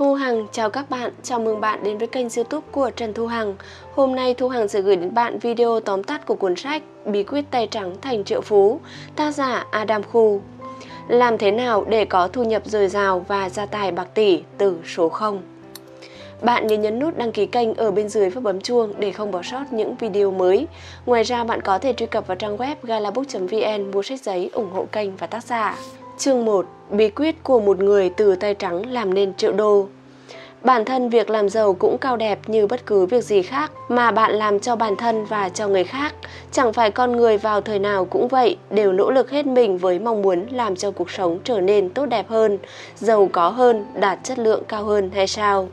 Thu Hằng chào các bạn, chào mừng bạn đến với kênh youtube của Trần Thu Hằng Hôm nay Thu Hằng sẽ gửi đến bạn video tóm tắt của cuốn sách Bí quyết tay trắng thành triệu phú Tác giả Adam Khu Làm thế nào để có thu nhập dồi dào và gia tài bạc tỷ từ số 0 bạn nhớ nhấn nút đăng ký kênh ở bên dưới và bấm chuông để không bỏ sót những video mới. Ngoài ra bạn có thể truy cập vào trang web galabook.vn mua sách giấy ủng hộ kênh và tác giả. Chương 1. Bí quyết của một người từ tay trắng làm nên triệu đô Bản thân việc làm giàu cũng cao đẹp như bất cứ việc gì khác mà bạn làm cho bản thân và cho người khác. Chẳng phải con người vào thời nào cũng vậy, đều nỗ lực hết mình với mong muốn làm cho cuộc sống trở nên tốt đẹp hơn, giàu có hơn, đạt chất lượng cao hơn hay sao?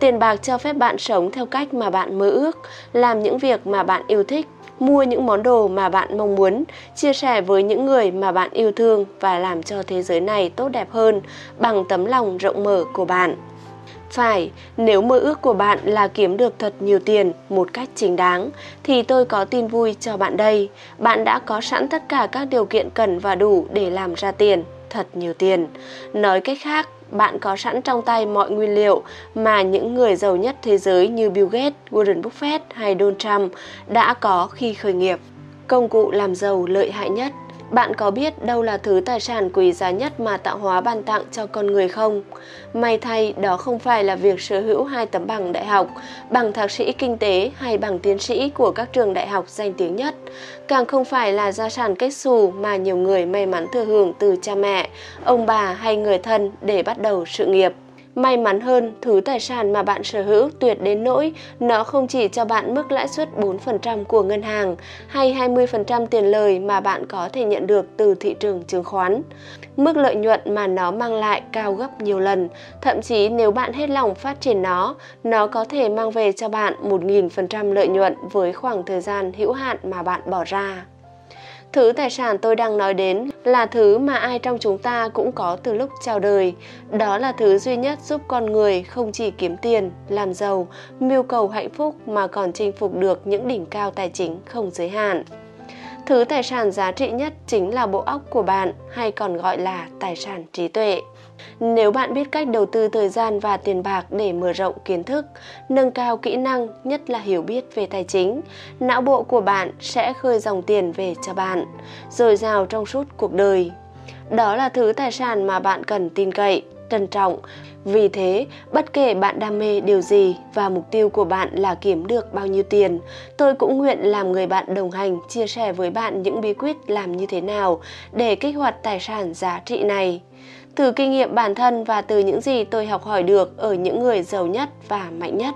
Tiền bạc cho phép bạn sống theo cách mà bạn mơ ước, làm những việc mà bạn yêu thích, mua những món đồ mà bạn mong muốn, chia sẻ với những người mà bạn yêu thương và làm cho thế giới này tốt đẹp hơn bằng tấm lòng rộng mở của bạn. Phải, nếu mơ ước của bạn là kiếm được thật nhiều tiền một cách chính đáng, thì tôi có tin vui cho bạn đây. Bạn đã có sẵn tất cả các điều kiện cần và đủ để làm ra tiền, thật nhiều tiền. Nói cách khác, bạn có sẵn trong tay mọi nguyên liệu mà những người giàu nhất thế giới như Bill Gates, Warren Buffett hay Donald Trump đã có khi khởi nghiệp. Công cụ làm giàu lợi hại nhất bạn có biết đâu là thứ tài sản quý giá nhất mà tạo hóa ban tặng cho con người không? May thay, đó không phải là việc sở hữu hai tấm bằng đại học, bằng thạc sĩ kinh tế hay bằng tiến sĩ của các trường đại học danh tiếng nhất. Càng không phải là gia sản kết xù mà nhiều người may mắn thừa hưởng từ cha mẹ, ông bà hay người thân để bắt đầu sự nghiệp. May mắn hơn, thứ tài sản mà bạn sở hữu tuyệt đến nỗi nó không chỉ cho bạn mức lãi suất 4% của ngân hàng hay 20% tiền lời mà bạn có thể nhận được từ thị trường chứng khoán. Mức lợi nhuận mà nó mang lại cao gấp nhiều lần, thậm chí nếu bạn hết lòng phát triển nó, nó có thể mang về cho bạn 1.000% lợi nhuận với khoảng thời gian hữu hạn mà bạn bỏ ra. Thứ tài sản tôi đang nói đến là thứ mà ai trong chúng ta cũng có từ lúc chào đời. Đó là thứ duy nhất giúp con người không chỉ kiếm tiền, làm giàu, mưu cầu hạnh phúc mà còn chinh phục được những đỉnh cao tài chính không giới hạn. Thứ tài sản giá trị nhất chính là bộ óc của bạn hay còn gọi là tài sản trí tuệ. Nếu bạn biết cách đầu tư thời gian và tiền bạc để mở rộng kiến thức, nâng cao kỹ năng, nhất là hiểu biết về tài chính, não bộ của bạn sẽ khơi dòng tiền về cho bạn, dồi dào trong suốt cuộc đời. Đó là thứ tài sản mà bạn cần tin cậy, trân trọng. Vì thế, bất kể bạn đam mê điều gì và mục tiêu của bạn là kiếm được bao nhiêu tiền, tôi cũng nguyện làm người bạn đồng hành chia sẻ với bạn những bí quyết làm như thế nào để kích hoạt tài sản giá trị này từ kinh nghiệm bản thân và từ những gì tôi học hỏi được ở những người giàu nhất và mạnh nhất.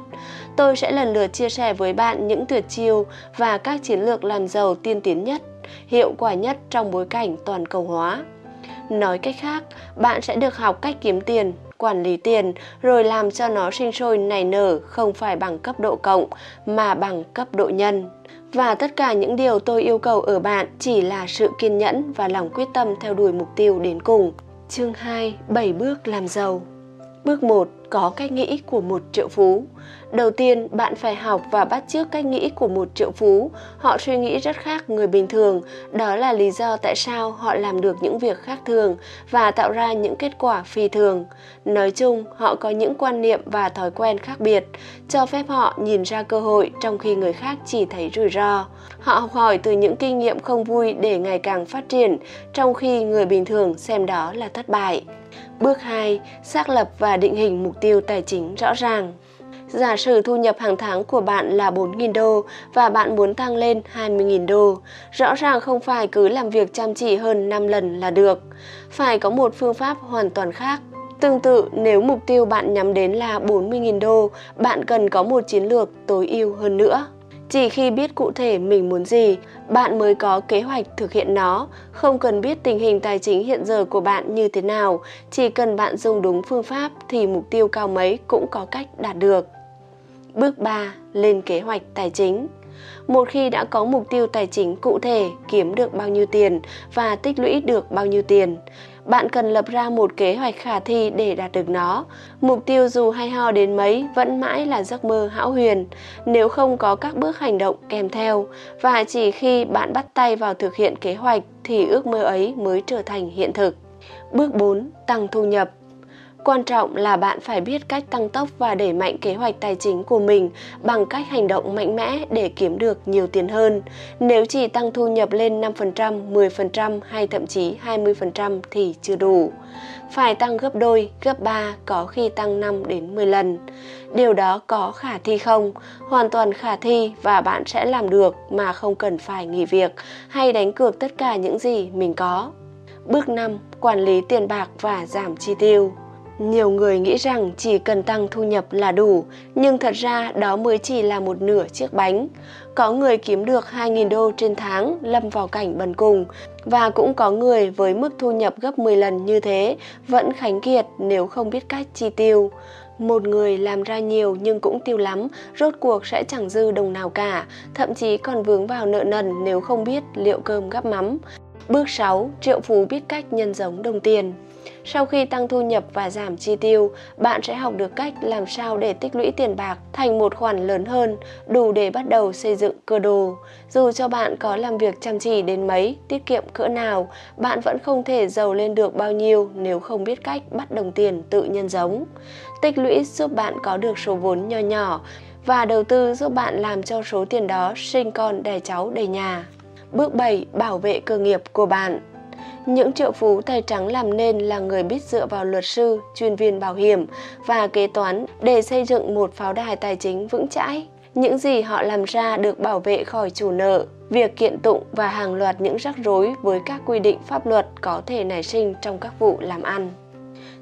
Tôi sẽ lần lượt chia sẻ với bạn những tuyệt chiêu và các chiến lược làm giàu tiên tiến nhất, hiệu quả nhất trong bối cảnh toàn cầu hóa. Nói cách khác, bạn sẽ được học cách kiếm tiền, quản lý tiền rồi làm cho nó sinh sôi nảy nở không phải bằng cấp độ cộng mà bằng cấp độ nhân. Và tất cả những điều tôi yêu cầu ở bạn chỉ là sự kiên nhẫn và lòng quyết tâm theo đuổi mục tiêu đến cùng. Chương 2: 7 bước làm giàu. Bước 1: có cách nghĩ của một triệu phú. Đầu tiên, bạn phải học và bắt chước cách nghĩ của một triệu phú. Họ suy nghĩ rất khác người bình thường, đó là lý do tại sao họ làm được những việc khác thường và tạo ra những kết quả phi thường. Nói chung, họ có những quan niệm và thói quen khác biệt, cho phép họ nhìn ra cơ hội trong khi người khác chỉ thấy rủi ro. Họ học hỏi từ những kinh nghiệm không vui để ngày càng phát triển, trong khi người bình thường xem đó là thất bại. Bước 2. Xác lập và định hình mục tiêu tài chính rõ ràng. Giả sử thu nhập hàng tháng của bạn là 4.000 đô và bạn muốn tăng lên 20.000 đô. Rõ ràng không phải cứ làm việc chăm chỉ hơn 5 lần là được. Phải có một phương pháp hoàn toàn khác. Tương tự, nếu mục tiêu bạn nhắm đến là 40.000 đô, bạn cần có một chiến lược tối ưu hơn nữa. Chỉ khi biết cụ thể mình muốn gì, bạn mới có kế hoạch thực hiện nó, không cần biết tình hình tài chính hiện giờ của bạn như thế nào, chỉ cần bạn dùng đúng phương pháp thì mục tiêu cao mấy cũng có cách đạt được. Bước 3. Lên kế hoạch tài chính. Một khi đã có mục tiêu tài chính cụ thể, kiếm được bao nhiêu tiền và tích lũy được bao nhiêu tiền, bạn cần lập ra một kế hoạch khả thi để đạt được nó. Mục tiêu dù hay ho đến mấy, vẫn mãi là giấc mơ hão huyền nếu không có các bước hành động kèm theo, và chỉ khi bạn bắt tay vào thực hiện kế hoạch, thì ước mơ ấy mới trở thành hiện thực. Bước 4. Tăng thu nhập Quan trọng là bạn phải biết cách tăng tốc và đẩy mạnh kế hoạch tài chính của mình bằng cách hành động mạnh mẽ để kiếm được nhiều tiền hơn. Nếu chỉ tăng thu nhập lên 5%, 10% hay thậm chí 20% thì chưa đủ. Phải tăng gấp đôi, gấp 3, có khi tăng 5 đến 10 lần. Điều đó có khả thi không? Hoàn toàn khả thi và bạn sẽ làm được mà không cần phải nghỉ việc hay đánh cược tất cả những gì mình có. Bước 5. Quản lý tiền bạc và giảm chi tiêu. Nhiều người nghĩ rằng chỉ cần tăng thu nhập là đủ, nhưng thật ra đó mới chỉ là một nửa chiếc bánh. Có người kiếm được 2.000 đô trên tháng lâm vào cảnh bần cùng và cũng có người với mức thu nhập gấp 10 lần như thế vẫn khánh kiệt nếu không biết cách chi tiêu. Một người làm ra nhiều nhưng cũng tiêu lắm, rốt cuộc sẽ chẳng dư đồng nào cả, thậm chí còn vướng vào nợ nần nếu không biết liệu cơm gắp mắm. Bước 6. Triệu phú biết cách nhân giống đồng tiền. Sau khi tăng thu nhập và giảm chi tiêu, bạn sẽ học được cách làm sao để tích lũy tiền bạc thành một khoản lớn hơn, đủ để bắt đầu xây dựng cơ đồ. Dù cho bạn có làm việc chăm chỉ đến mấy, tiết kiệm cỡ nào, bạn vẫn không thể giàu lên được bao nhiêu nếu không biết cách bắt đồng tiền tự nhân giống. Tích lũy giúp bạn có được số vốn nho nhỏ và đầu tư giúp bạn làm cho số tiền đó sinh con đẻ cháu đầy nhà. Bước 7. Bảo vệ cơ nghiệp của bạn những triệu phú tay trắng làm nên là người biết dựa vào luật sư, chuyên viên bảo hiểm và kế toán để xây dựng một pháo đài tài chính vững chãi. Những gì họ làm ra được bảo vệ khỏi chủ nợ, việc kiện tụng và hàng loạt những rắc rối với các quy định pháp luật có thể nảy sinh trong các vụ làm ăn.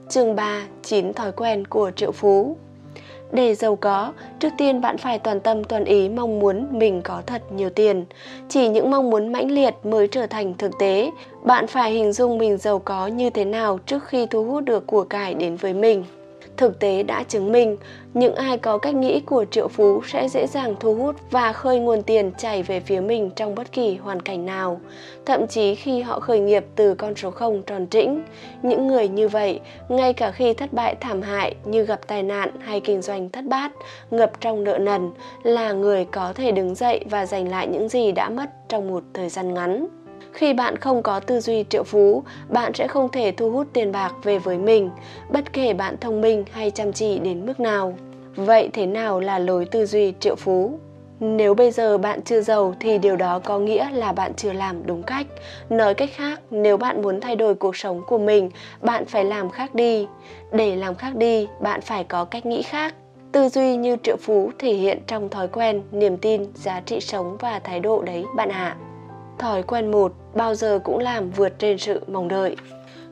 Chương 3. 9 thói quen của triệu phú để giàu có, trước tiên bạn phải toàn tâm toàn ý mong muốn mình có thật nhiều tiền. Chỉ những mong muốn mãnh liệt mới trở thành thực tế. Bạn phải hình dung mình giàu có như thế nào trước khi thu hút được của cải đến với mình. Thực tế đã chứng minh, những ai có cách nghĩ của triệu phú sẽ dễ dàng thu hút và khơi nguồn tiền chảy về phía mình trong bất kỳ hoàn cảnh nào. Thậm chí khi họ khởi nghiệp từ con số 0 tròn trĩnh, những người như vậy, ngay cả khi thất bại thảm hại như gặp tai nạn hay kinh doanh thất bát, ngập trong nợ nần, là người có thể đứng dậy và giành lại những gì đã mất trong một thời gian ngắn. Khi bạn không có tư duy triệu phú, bạn sẽ không thể thu hút tiền bạc về với mình, bất kể bạn thông minh hay chăm chỉ đến mức nào. Vậy thế nào là lối tư duy triệu phú? Nếu bây giờ bạn chưa giàu thì điều đó có nghĩa là bạn chưa làm đúng cách. Nói cách khác, nếu bạn muốn thay đổi cuộc sống của mình, bạn phải làm khác đi. Để làm khác đi, bạn phải có cách nghĩ khác. Tư duy như triệu phú thể hiện trong thói quen, niềm tin, giá trị sống và thái độ đấy bạn ạ. À. Thói quen một, bao giờ cũng làm vượt trên sự mong đợi.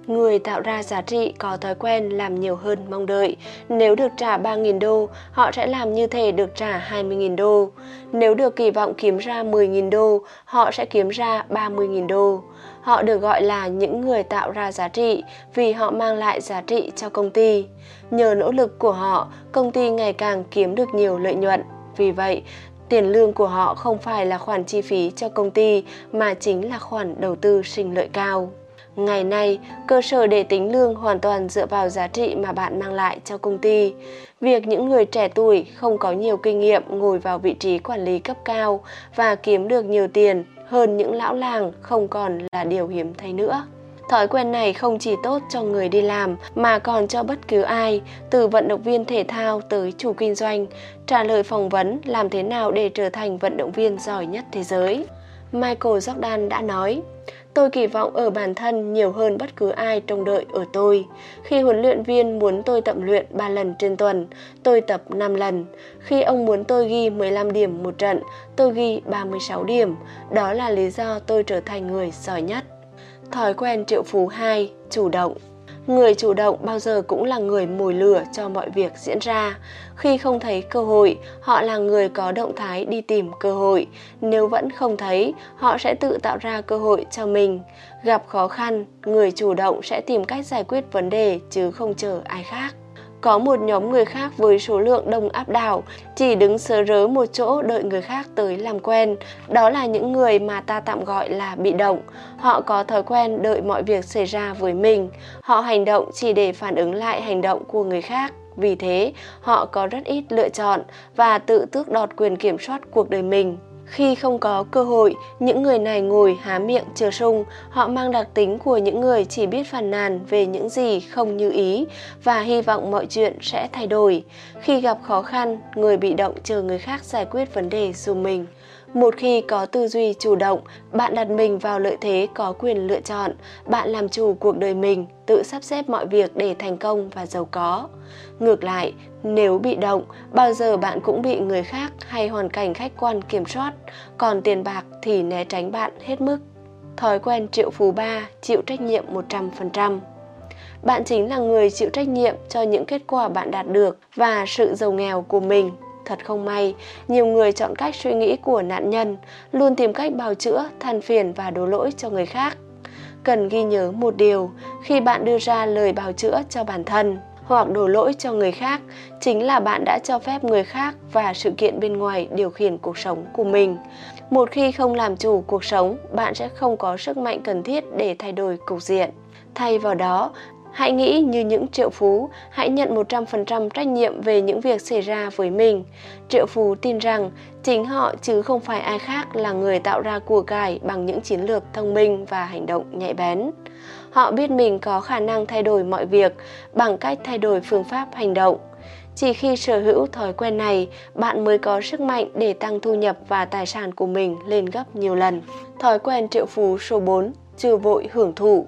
Người tạo ra giá trị có thói quen làm nhiều hơn mong đợi. Nếu được trả 3.000 đô, họ sẽ làm như thể được trả 20.000 đô. Nếu được kỳ vọng kiếm ra 10.000 đô, họ sẽ kiếm ra 30.000 đô. Họ được gọi là những người tạo ra giá trị vì họ mang lại giá trị cho công ty. Nhờ nỗ lực của họ, công ty ngày càng kiếm được nhiều lợi nhuận. Vì vậy, Tiền lương của họ không phải là khoản chi phí cho công ty mà chính là khoản đầu tư sinh lợi cao. Ngày nay, cơ sở để tính lương hoàn toàn dựa vào giá trị mà bạn mang lại cho công ty. Việc những người trẻ tuổi không có nhiều kinh nghiệm ngồi vào vị trí quản lý cấp cao và kiếm được nhiều tiền hơn những lão làng không còn là điều hiếm thấy nữa. Thói quen này không chỉ tốt cho người đi làm mà còn cho bất cứ ai, từ vận động viên thể thao tới chủ kinh doanh, trả lời phỏng vấn làm thế nào để trở thành vận động viên giỏi nhất thế giới. Michael Jordan đã nói, Tôi kỳ vọng ở bản thân nhiều hơn bất cứ ai trông đợi ở tôi. Khi huấn luyện viên muốn tôi tập luyện 3 lần trên tuần, tôi tập 5 lần. Khi ông muốn tôi ghi 15 điểm một trận, tôi ghi 36 điểm. Đó là lý do tôi trở thành người giỏi nhất. Thói quen triệu phú 2, chủ động. Người chủ động bao giờ cũng là người mồi lửa cho mọi việc diễn ra. Khi không thấy cơ hội, họ là người có động thái đi tìm cơ hội. Nếu vẫn không thấy, họ sẽ tự tạo ra cơ hội cho mình. Gặp khó khăn, người chủ động sẽ tìm cách giải quyết vấn đề chứ không chờ ai khác. Có một nhóm người khác với số lượng đông áp đảo, chỉ đứng sớ rớ một chỗ đợi người khác tới làm quen. Đó là những người mà ta tạm gọi là bị động. Họ có thói quen đợi mọi việc xảy ra với mình. Họ hành động chỉ để phản ứng lại hành động của người khác. Vì thế, họ có rất ít lựa chọn và tự tước đoạt quyền kiểm soát cuộc đời mình. Khi không có cơ hội, những người này ngồi há miệng chờ sung, họ mang đặc tính của những người chỉ biết phàn nàn về những gì không như ý và hy vọng mọi chuyện sẽ thay đổi. Khi gặp khó khăn, người bị động chờ người khác giải quyết vấn đề dù mình. Một khi có tư duy chủ động, bạn đặt mình vào lợi thế có quyền lựa chọn, bạn làm chủ cuộc đời mình, tự sắp xếp mọi việc để thành công và giàu có. Ngược lại, nếu bị động, bao giờ bạn cũng bị người khác hay hoàn cảnh khách quan kiểm soát, còn tiền bạc thì né tránh bạn hết mức. Thói quen triệu phú ba, chịu trách nhiệm 100%. Bạn chính là người chịu trách nhiệm cho những kết quả bạn đạt được và sự giàu nghèo của mình Thật không may, nhiều người chọn cách suy nghĩ của nạn nhân, luôn tìm cách bào chữa, than phiền và đổ lỗi cho người khác. Cần ghi nhớ một điều, khi bạn đưa ra lời bào chữa cho bản thân hoặc đổ lỗi cho người khác, chính là bạn đã cho phép người khác và sự kiện bên ngoài điều khiển cuộc sống của mình. Một khi không làm chủ cuộc sống, bạn sẽ không có sức mạnh cần thiết để thay đổi cục diện. Thay vào đó, Hãy nghĩ như những triệu phú, hãy nhận 100% trách nhiệm về những việc xảy ra với mình. Triệu phú tin rằng chính họ chứ không phải ai khác là người tạo ra của cải bằng những chiến lược thông minh và hành động nhạy bén. Họ biết mình có khả năng thay đổi mọi việc bằng cách thay đổi phương pháp hành động. Chỉ khi sở hữu thói quen này, bạn mới có sức mạnh để tăng thu nhập và tài sản của mình lên gấp nhiều lần. Thói quen triệu phú số 4, chưa vội hưởng thụ.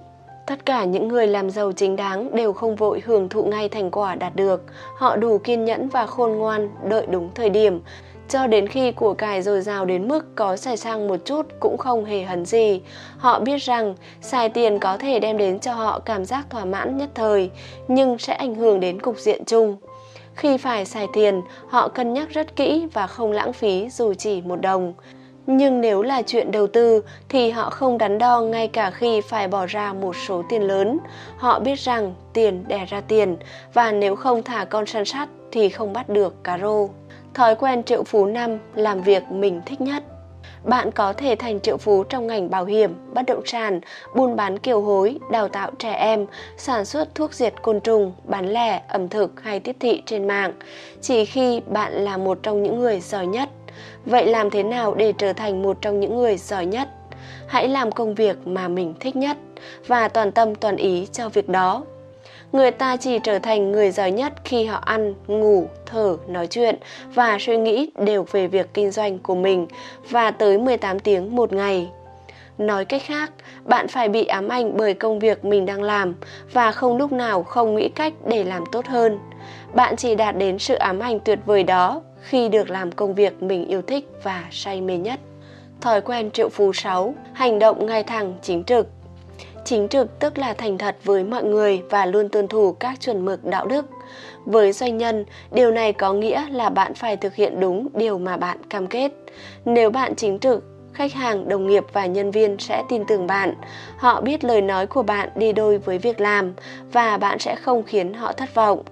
Tất cả những người làm giàu chính đáng đều không vội hưởng thụ ngay thành quả đạt được. Họ đủ kiên nhẫn và khôn ngoan, đợi đúng thời điểm, cho đến khi của cải dồi dào đến mức có xài sang một chút cũng không hề hấn gì. Họ biết rằng xài tiền có thể đem đến cho họ cảm giác thỏa mãn nhất thời, nhưng sẽ ảnh hưởng đến cục diện chung. Khi phải xài tiền, họ cân nhắc rất kỹ và không lãng phí dù chỉ một đồng nhưng nếu là chuyện đầu tư thì họ không đắn đo ngay cả khi phải bỏ ra một số tiền lớn. Họ biết rằng tiền đẻ ra tiền và nếu không thả con săn sắt thì không bắt được cá rô. Thói quen triệu phú năm làm việc mình thích nhất. Bạn có thể thành triệu phú trong ngành bảo hiểm, bất động sản, buôn bán kiều hối, đào tạo trẻ em, sản xuất thuốc diệt côn trùng, bán lẻ, ẩm thực hay tiếp thị trên mạng, chỉ khi bạn là một trong những người giỏi nhất Vậy làm thế nào để trở thành một trong những người giỏi nhất? Hãy làm công việc mà mình thích nhất và toàn tâm toàn ý cho việc đó. Người ta chỉ trở thành người giỏi nhất khi họ ăn, ngủ, thở, nói chuyện và suy nghĩ đều về việc kinh doanh của mình và tới 18 tiếng một ngày. Nói cách khác, bạn phải bị ám ảnh bởi công việc mình đang làm và không lúc nào không nghĩ cách để làm tốt hơn. Bạn chỉ đạt đến sự ám ảnh tuyệt vời đó khi được làm công việc mình yêu thích và say mê nhất. Thói quen triệu phú 6, hành động ngay thẳng, chính trực. Chính trực tức là thành thật với mọi người và luôn tuân thủ các chuẩn mực đạo đức. Với doanh nhân, điều này có nghĩa là bạn phải thực hiện đúng điều mà bạn cam kết. Nếu bạn chính trực, khách hàng, đồng nghiệp và nhân viên sẽ tin tưởng bạn. Họ biết lời nói của bạn đi đôi với việc làm và bạn sẽ không khiến họ thất vọng.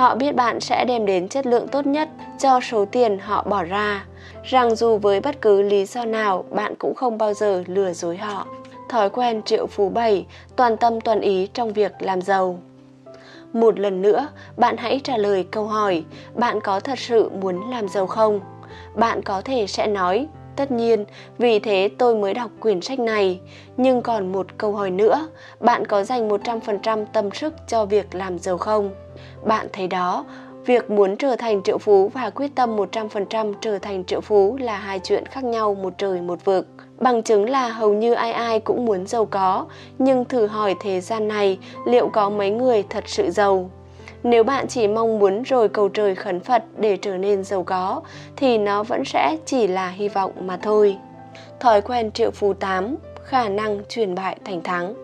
Họ biết bạn sẽ đem đến chất lượng tốt nhất cho số tiền họ bỏ ra, rằng dù với bất cứ lý do nào bạn cũng không bao giờ lừa dối họ. Thói quen triệu phú bảy, toàn tâm toàn ý trong việc làm giàu. Một lần nữa, bạn hãy trả lời câu hỏi, bạn có thật sự muốn làm giàu không? Bạn có thể sẽ nói, tất nhiên, vì thế tôi mới đọc quyển sách này. Nhưng còn một câu hỏi nữa, bạn có dành 100% tâm sức cho việc làm giàu không? Bạn thấy đó, việc muốn trở thành triệu phú và quyết tâm 100% trở thành triệu phú là hai chuyện khác nhau một trời một vực. Bằng chứng là hầu như ai ai cũng muốn giàu có, nhưng thử hỏi thế gian này liệu có mấy người thật sự giàu? Nếu bạn chỉ mong muốn rồi cầu trời khấn Phật để trở nên giàu có, thì nó vẫn sẽ chỉ là hy vọng mà thôi. Thói quen triệu phú 8, khả năng chuyển bại thành thắng.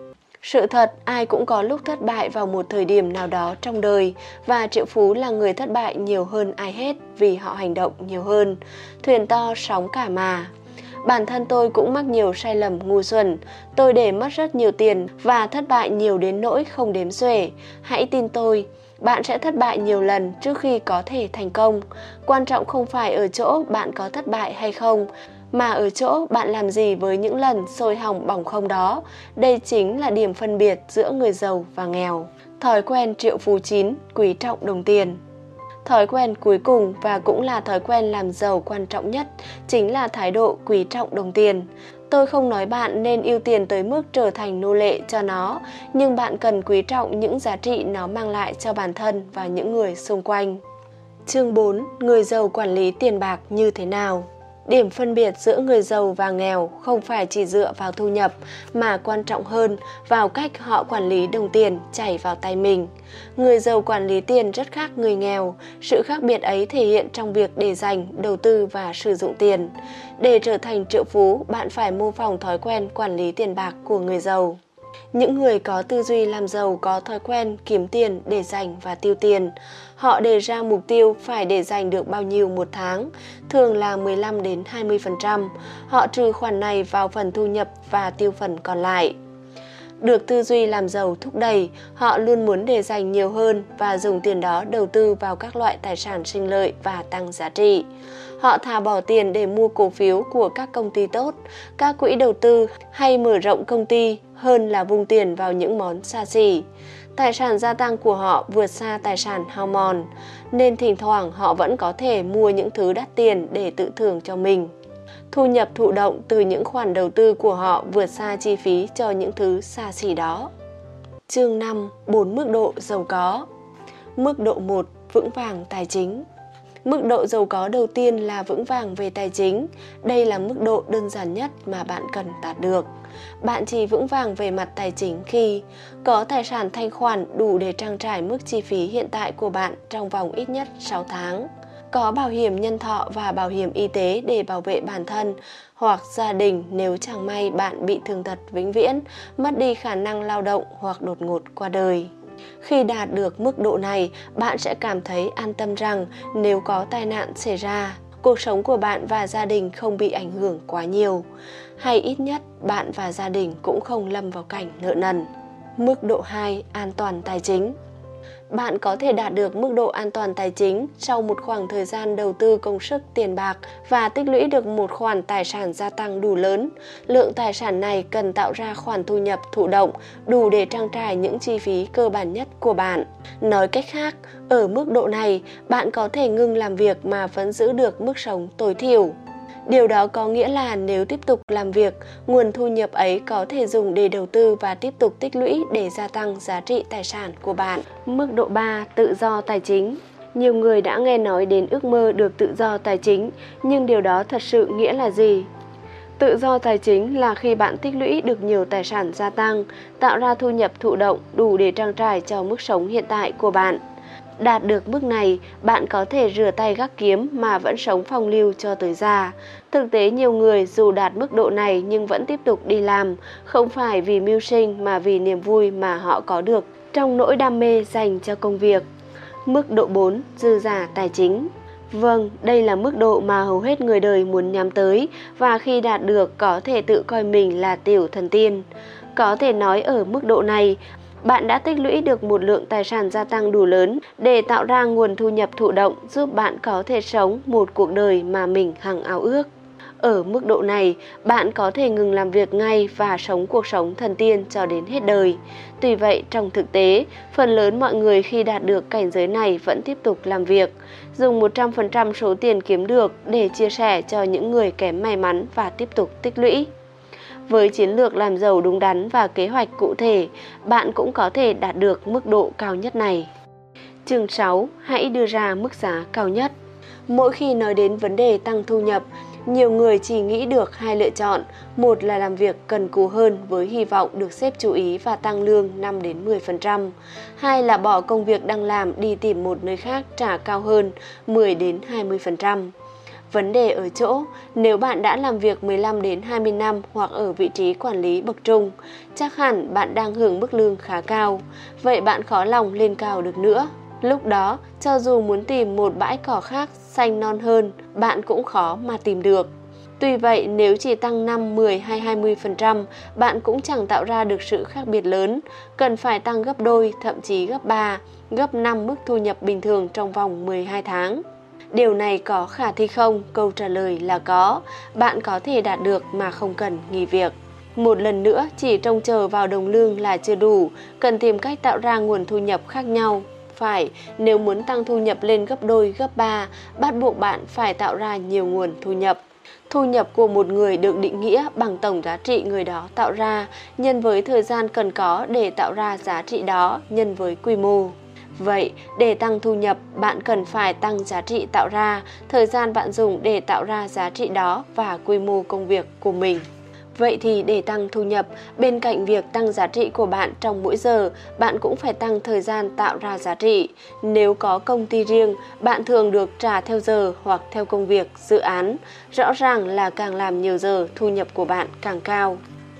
Sự thật, ai cũng có lúc thất bại vào một thời điểm nào đó trong đời và Triệu Phú là người thất bại nhiều hơn ai hết vì họ hành động nhiều hơn. Thuyền to sóng cả mà. Bản thân tôi cũng mắc nhiều sai lầm ngu xuẩn. Tôi để mất rất nhiều tiền và thất bại nhiều đến nỗi không đếm xuể. Hãy tin tôi, bạn sẽ thất bại nhiều lần trước khi có thể thành công. Quan trọng không phải ở chỗ bạn có thất bại hay không, mà ở chỗ bạn làm gì với những lần sôi hỏng bỏng không đó. Đây chính là điểm phân biệt giữa người giàu và nghèo. Thói quen triệu phú chín, quý trọng đồng tiền. Thói quen cuối cùng và cũng là thói quen làm giàu quan trọng nhất chính là thái độ quý trọng đồng tiền. Tôi không nói bạn nên ưu tiền tới mức trở thành nô lệ cho nó, nhưng bạn cần quý trọng những giá trị nó mang lại cho bản thân và những người xung quanh. Chương 4. Người giàu quản lý tiền bạc như thế nào? Điểm phân biệt giữa người giàu và nghèo không phải chỉ dựa vào thu nhập mà quan trọng hơn vào cách họ quản lý đồng tiền chảy vào tay mình. Người giàu quản lý tiền rất khác người nghèo, sự khác biệt ấy thể hiện trong việc để dành, đầu tư và sử dụng tiền. Để trở thành triệu phú, bạn phải mô phỏng thói quen quản lý tiền bạc của người giàu. Những người có tư duy làm giàu có thói quen kiếm tiền để dành và tiêu tiền. Họ đề ra mục tiêu phải để dành được bao nhiêu một tháng, thường là 15 đến 20%. Họ trừ khoản này vào phần thu nhập và tiêu phần còn lại. Được tư duy làm giàu thúc đẩy, họ luôn muốn để dành nhiều hơn và dùng tiền đó đầu tư vào các loại tài sản sinh lợi và tăng giá trị. Họ thà bỏ tiền để mua cổ phiếu của các công ty tốt, các quỹ đầu tư hay mở rộng công ty hơn là vung tiền vào những món xa xỉ. Tài sản gia tăng của họ vượt xa tài sản hao mòn, nên thỉnh thoảng họ vẫn có thể mua những thứ đắt tiền để tự thưởng cho mình. Thu nhập thụ động từ những khoản đầu tư của họ vượt xa chi phí cho những thứ xa xỉ đó. Chương 5. 4 mức độ giàu có Mức độ 1. Vững vàng tài chính Mức độ giàu có đầu tiên là vững vàng về tài chính. Đây là mức độ đơn giản nhất mà bạn cần đạt được. Bạn chỉ vững vàng về mặt tài chính khi có tài sản thanh khoản đủ để trang trải mức chi phí hiện tại của bạn trong vòng ít nhất 6 tháng. Có bảo hiểm nhân thọ và bảo hiểm y tế để bảo vệ bản thân hoặc gia đình nếu chẳng may bạn bị thương tật vĩnh viễn, mất đi khả năng lao động hoặc đột ngột qua đời. Khi đạt được mức độ này, bạn sẽ cảm thấy an tâm rằng nếu có tai nạn xảy ra, cuộc sống của bạn và gia đình không bị ảnh hưởng quá nhiều, hay ít nhất bạn và gia đình cũng không lâm vào cảnh nợ nần. Mức độ 2, an toàn tài chính bạn có thể đạt được mức độ an toàn tài chính sau một khoảng thời gian đầu tư công sức tiền bạc và tích lũy được một khoản tài sản gia tăng đủ lớn. Lượng tài sản này cần tạo ra khoản thu nhập thụ động đủ để trang trải những chi phí cơ bản nhất của bạn. Nói cách khác, ở mức độ này, bạn có thể ngừng làm việc mà vẫn giữ được mức sống tối thiểu. Điều đó có nghĩa là nếu tiếp tục làm việc, nguồn thu nhập ấy có thể dùng để đầu tư và tiếp tục tích lũy để gia tăng giá trị tài sản của bạn. Mức độ 3, tự do tài chính. Nhiều người đã nghe nói đến ước mơ được tự do tài chính, nhưng điều đó thật sự nghĩa là gì? Tự do tài chính là khi bạn tích lũy được nhiều tài sản gia tăng, tạo ra thu nhập thụ động đủ để trang trải cho mức sống hiện tại của bạn. Đạt được mức này, bạn có thể rửa tay gác kiếm mà vẫn sống phong lưu cho tới già. Thực tế nhiều người dù đạt mức độ này nhưng vẫn tiếp tục đi làm, không phải vì mưu sinh mà vì niềm vui mà họ có được trong nỗi đam mê dành cho công việc. Mức độ 4. Dư giả tài chính Vâng, đây là mức độ mà hầu hết người đời muốn nhắm tới và khi đạt được có thể tự coi mình là tiểu thần tiên. Có thể nói ở mức độ này, bạn đã tích lũy được một lượng tài sản gia tăng đủ lớn để tạo ra nguồn thu nhập thụ động giúp bạn có thể sống một cuộc đời mà mình hằng ao ước. Ở mức độ này, bạn có thể ngừng làm việc ngay và sống cuộc sống thần tiên cho đến hết đời. Tuy vậy, trong thực tế, phần lớn mọi người khi đạt được cảnh giới này vẫn tiếp tục làm việc, dùng 100% số tiền kiếm được để chia sẻ cho những người kém may mắn và tiếp tục tích lũy. Với chiến lược làm giàu đúng đắn và kế hoạch cụ thể, bạn cũng có thể đạt được mức độ cao nhất này. Chương 6. Hãy đưa ra mức giá cao nhất. Mỗi khi nói đến vấn đề tăng thu nhập, nhiều người chỉ nghĩ được hai lựa chọn, một là làm việc cần cù hơn với hy vọng được xếp chú ý và tăng lương 5 đến 10%, hai là bỏ công việc đang làm đi tìm một nơi khác trả cao hơn 10 đến 20%. Vấn đề ở chỗ, nếu bạn đã làm việc 15 đến 20 năm hoặc ở vị trí quản lý bậc trung, chắc hẳn bạn đang hưởng mức lương khá cao, vậy bạn khó lòng lên cao được nữa. Lúc đó, cho dù muốn tìm một bãi cỏ khác xanh non hơn, bạn cũng khó mà tìm được. Tuy vậy, nếu chỉ tăng 5, 10 hay 20%, bạn cũng chẳng tạo ra được sự khác biệt lớn, cần phải tăng gấp đôi, thậm chí gấp 3, gấp 5 mức thu nhập bình thường trong vòng 12 tháng. Điều này có khả thi không? Câu trả lời là có. Bạn có thể đạt được mà không cần nghỉ việc. Một lần nữa, chỉ trông chờ vào đồng lương là chưa đủ, cần tìm cách tạo ra nguồn thu nhập khác nhau. phải nếu muốn tăng thu nhập lên gấp đôi, gấp ba, bắt buộc bạn phải tạo ra nhiều nguồn thu nhập. Thu nhập của một người được định nghĩa bằng tổng giá trị người đó tạo ra nhân với thời gian cần có để tạo ra giá trị đó nhân với quy mô. Vậy, để tăng thu nhập, bạn cần phải tăng giá trị tạo ra, thời gian bạn dùng để tạo ra giá trị đó và quy mô công việc của mình. Vậy thì để tăng thu nhập, bên cạnh việc tăng giá trị của bạn trong mỗi giờ, bạn cũng phải tăng thời gian tạo ra giá trị. Nếu có công ty riêng, bạn thường được trả theo giờ hoặc theo công việc, dự án. Rõ ràng là càng làm nhiều giờ, thu nhập của bạn càng cao.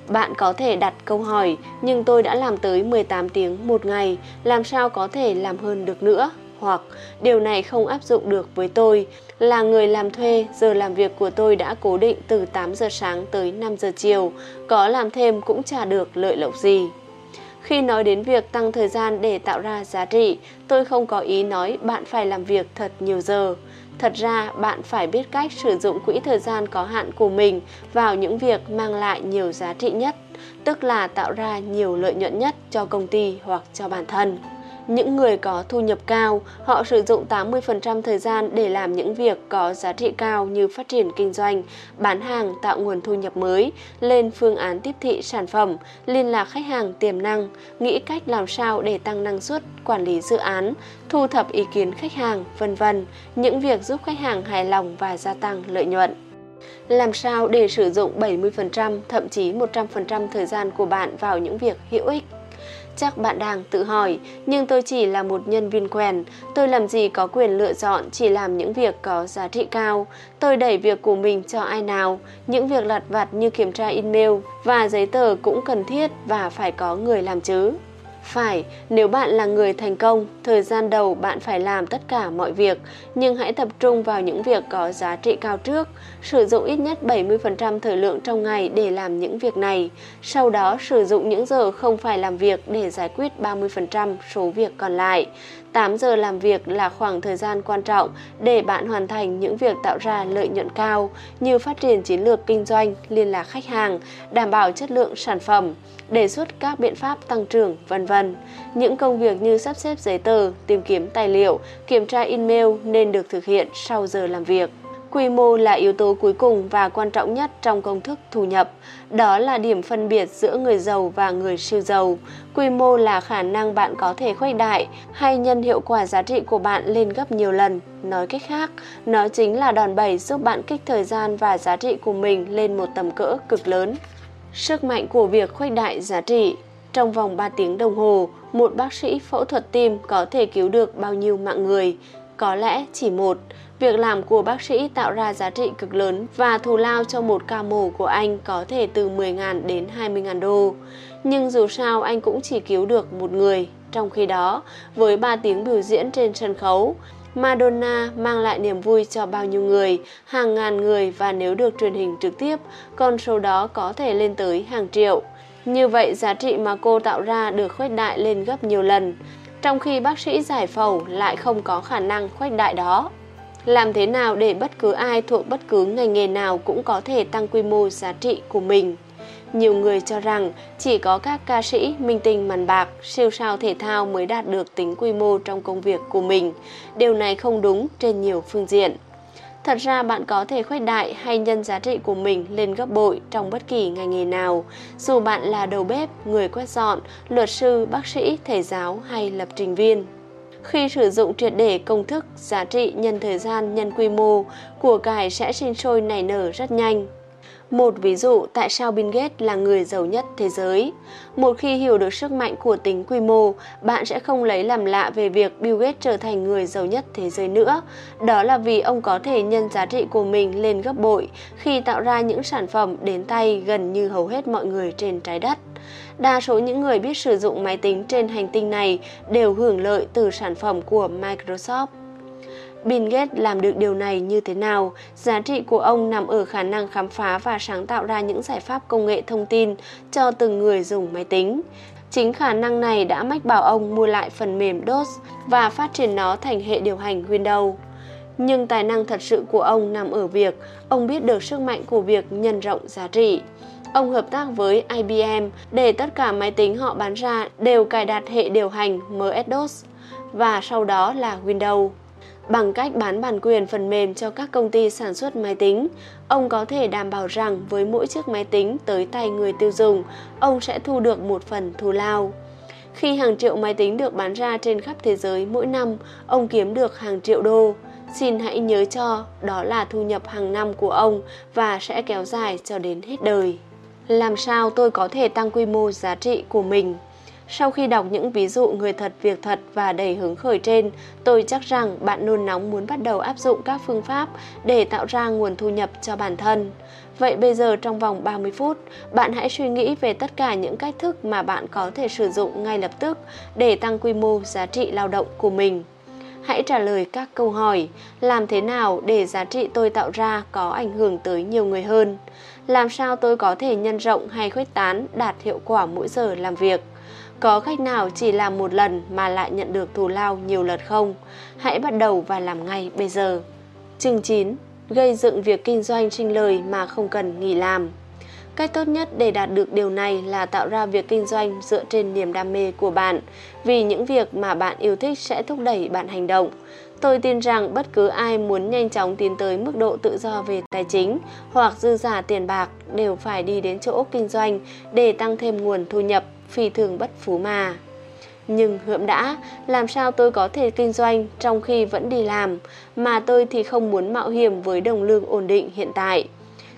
Bạn có thể đặt câu hỏi, nhưng tôi đã làm tới 18 tiếng một ngày, làm sao có thể làm hơn được nữa? Hoặc điều này không áp dụng được với tôi, là người làm thuê, giờ làm việc của tôi đã cố định từ 8 giờ sáng tới 5 giờ chiều, có làm thêm cũng chả được lợi lộc gì. Khi nói đến việc tăng thời gian để tạo ra giá trị, tôi không có ý nói bạn phải làm việc thật nhiều giờ. Thật ra, bạn phải biết cách sử dụng quỹ thời gian có hạn của mình vào những việc mang lại nhiều giá trị nhất, tức là tạo ra nhiều lợi nhuận nhất cho công ty hoặc cho bản thân. Những người có thu nhập cao, họ sử dụng 80% thời gian để làm những việc có giá trị cao như phát triển kinh doanh, bán hàng tạo nguồn thu nhập mới, lên phương án tiếp thị sản phẩm, liên lạc khách hàng tiềm năng, nghĩ cách làm sao để tăng năng suất, quản lý dự án, thu thập ý kiến khách hàng, vân vân, những việc giúp khách hàng hài lòng và gia tăng lợi nhuận. Làm sao để sử dụng 70%, thậm chí 100% thời gian của bạn vào những việc hữu ích? Chắc bạn đang tự hỏi, nhưng tôi chỉ là một nhân viên quèn, tôi làm gì có quyền lựa chọn chỉ làm những việc có giá trị cao. Tôi đẩy việc của mình cho ai nào, những việc lặt vặt như kiểm tra email và giấy tờ cũng cần thiết và phải có người làm chứ. Phải, nếu bạn là người thành công, thời gian đầu bạn phải làm tất cả mọi việc, nhưng hãy tập trung vào những việc có giá trị cao trước. Sử dụng ít nhất 70% thời lượng trong ngày để làm những việc này. Sau đó sử dụng những giờ không phải làm việc để giải quyết 30% số việc còn lại. 8 giờ làm việc là khoảng thời gian quan trọng để bạn hoàn thành những việc tạo ra lợi nhuận cao như phát triển chiến lược kinh doanh, liên lạc khách hàng, đảm bảo chất lượng sản phẩm, đề xuất các biện pháp tăng trưởng, vân vân. Những công việc như sắp xếp giấy tờ, tìm kiếm tài liệu, kiểm tra email nên được thực hiện sau giờ làm việc. Quy mô là yếu tố cuối cùng và quan trọng nhất trong công thức thu nhập. Đó là điểm phân biệt giữa người giàu và người siêu giàu. Quy mô là khả năng bạn có thể khuếch đại hay nhân hiệu quả giá trị của bạn lên gấp nhiều lần. Nói cách khác, nó chính là đòn bẩy giúp bạn kích thời gian và giá trị của mình lên một tầm cỡ cực lớn. Sức mạnh của việc khuếch đại giá trị trong vòng 3 tiếng đồng hồ, một bác sĩ phẫu thuật tim có thể cứu được bao nhiêu mạng người? Có lẽ chỉ một. Việc làm của bác sĩ tạo ra giá trị cực lớn và thù lao cho một ca mổ của anh có thể từ 10.000 đến 20.000 đô. Nhưng dù sao anh cũng chỉ cứu được một người. Trong khi đó, với 3 tiếng biểu diễn trên sân khấu, Madonna mang lại niềm vui cho bao nhiêu người, hàng ngàn người và nếu được truyền hình trực tiếp, con số đó có thể lên tới hàng triệu. Như vậy, giá trị mà cô tạo ra được khuếch đại lên gấp nhiều lần, trong khi bác sĩ giải phẫu lại không có khả năng khuếch đại đó. Làm thế nào để bất cứ ai thuộc bất cứ ngành nghề nào cũng có thể tăng quy mô giá trị của mình? Nhiều người cho rằng chỉ có các ca sĩ, minh tinh màn bạc, siêu sao thể thao mới đạt được tính quy mô trong công việc của mình. Điều này không đúng trên nhiều phương diện. Thật ra bạn có thể khuếch đại hay nhân giá trị của mình lên gấp bội trong bất kỳ ngành nghề nào, dù bạn là đầu bếp, người quét dọn, luật sư, bác sĩ, thầy giáo hay lập trình viên. Khi sử dụng triệt để công thức giá trị nhân thời gian nhân quy mô, của cải sẽ sinh sôi nảy nở rất nhanh. Một ví dụ tại sao Bill Gates là người giàu nhất thế giới. Một khi hiểu được sức mạnh của tính quy mô, bạn sẽ không lấy làm lạ về việc Bill Gates trở thành người giàu nhất thế giới nữa. Đó là vì ông có thể nhân giá trị của mình lên gấp bội khi tạo ra những sản phẩm đến tay gần như hầu hết mọi người trên trái đất. Đa số những người biết sử dụng máy tính trên hành tinh này đều hưởng lợi từ sản phẩm của Microsoft. Bill Gates làm được điều này như thế nào? Giá trị của ông nằm ở khả năng khám phá và sáng tạo ra những giải pháp công nghệ thông tin cho từng người dùng máy tính. Chính khả năng này đã mách bảo ông mua lại phần mềm DOS và phát triển nó thành hệ điều hành Windows. Nhưng tài năng thật sự của ông nằm ở việc ông biết được sức mạnh của việc nhân rộng giá trị. Ông hợp tác với IBM để tất cả máy tính họ bán ra đều cài đặt hệ điều hành MS-DOS và sau đó là Windows. Bằng cách bán bản quyền phần mềm cho các công ty sản xuất máy tính, ông có thể đảm bảo rằng với mỗi chiếc máy tính tới tay người tiêu dùng, ông sẽ thu được một phần thù lao. Khi hàng triệu máy tính được bán ra trên khắp thế giới mỗi năm, ông kiếm được hàng triệu đô. Xin hãy nhớ cho, đó là thu nhập hàng năm của ông và sẽ kéo dài cho đến hết đời. Làm sao tôi có thể tăng quy mô giá trị của mình? Sau khi đọc những ví dụ người thật việc thật và đầy hứng khởi trên, tôi chắc rằng bạn nôn nóng muốn bắt đầu áp dụng các phương pháp để tạo ra nguồn thu nhập cho bản thân. Vậy bây giờ trong vòng 30 phút, bạn hãy suy nghĩ về tất cả những cách thức mà bạn có thể sử dụng ngay lập tức để tăng quy mô giá trị lao động của mình. Hãy trả lời các câu hỏi, làm thế nào để giá trị tôi tạo ra có ảnh hưởng tới nhiều người hơn? Làm sao tôi có thể nhân rộng hay khuếch tán đạt hiệu quả mỗi giờ làm việc? Có khách nào chỉ làm một lần mà lại nhận được thù lao nhiều lần không? Hãy bắt đầu và làm ngay bây giờ. Chương 9. Gây dựng việc kinh doanh sinh lời mà không cần nghỉ làm. Cách tốt nhất để đạt được điều này là tạo ra việc kinh doanh dựa trên niềm đam mê của bạn, vì những việc mà bạn yêu thích sẽ thúc đẩy bạn hành động. Tôi tin rằng bất cứ ai muốn nhanh chóng tiến tới mức độ tự do về tài chính hoặc dư giả tiền bạc đều phải đi đến chỗ kinh doanh để tăng thêm nguồn thu nhập phi thường bất phú mà. Nhưng hượm đã, làm sao tôi có thể kinh doanh trong khi vẫn đi làm, mà tôi thì không muốn mạo hiểm với đồng lương ổn định hiện tại.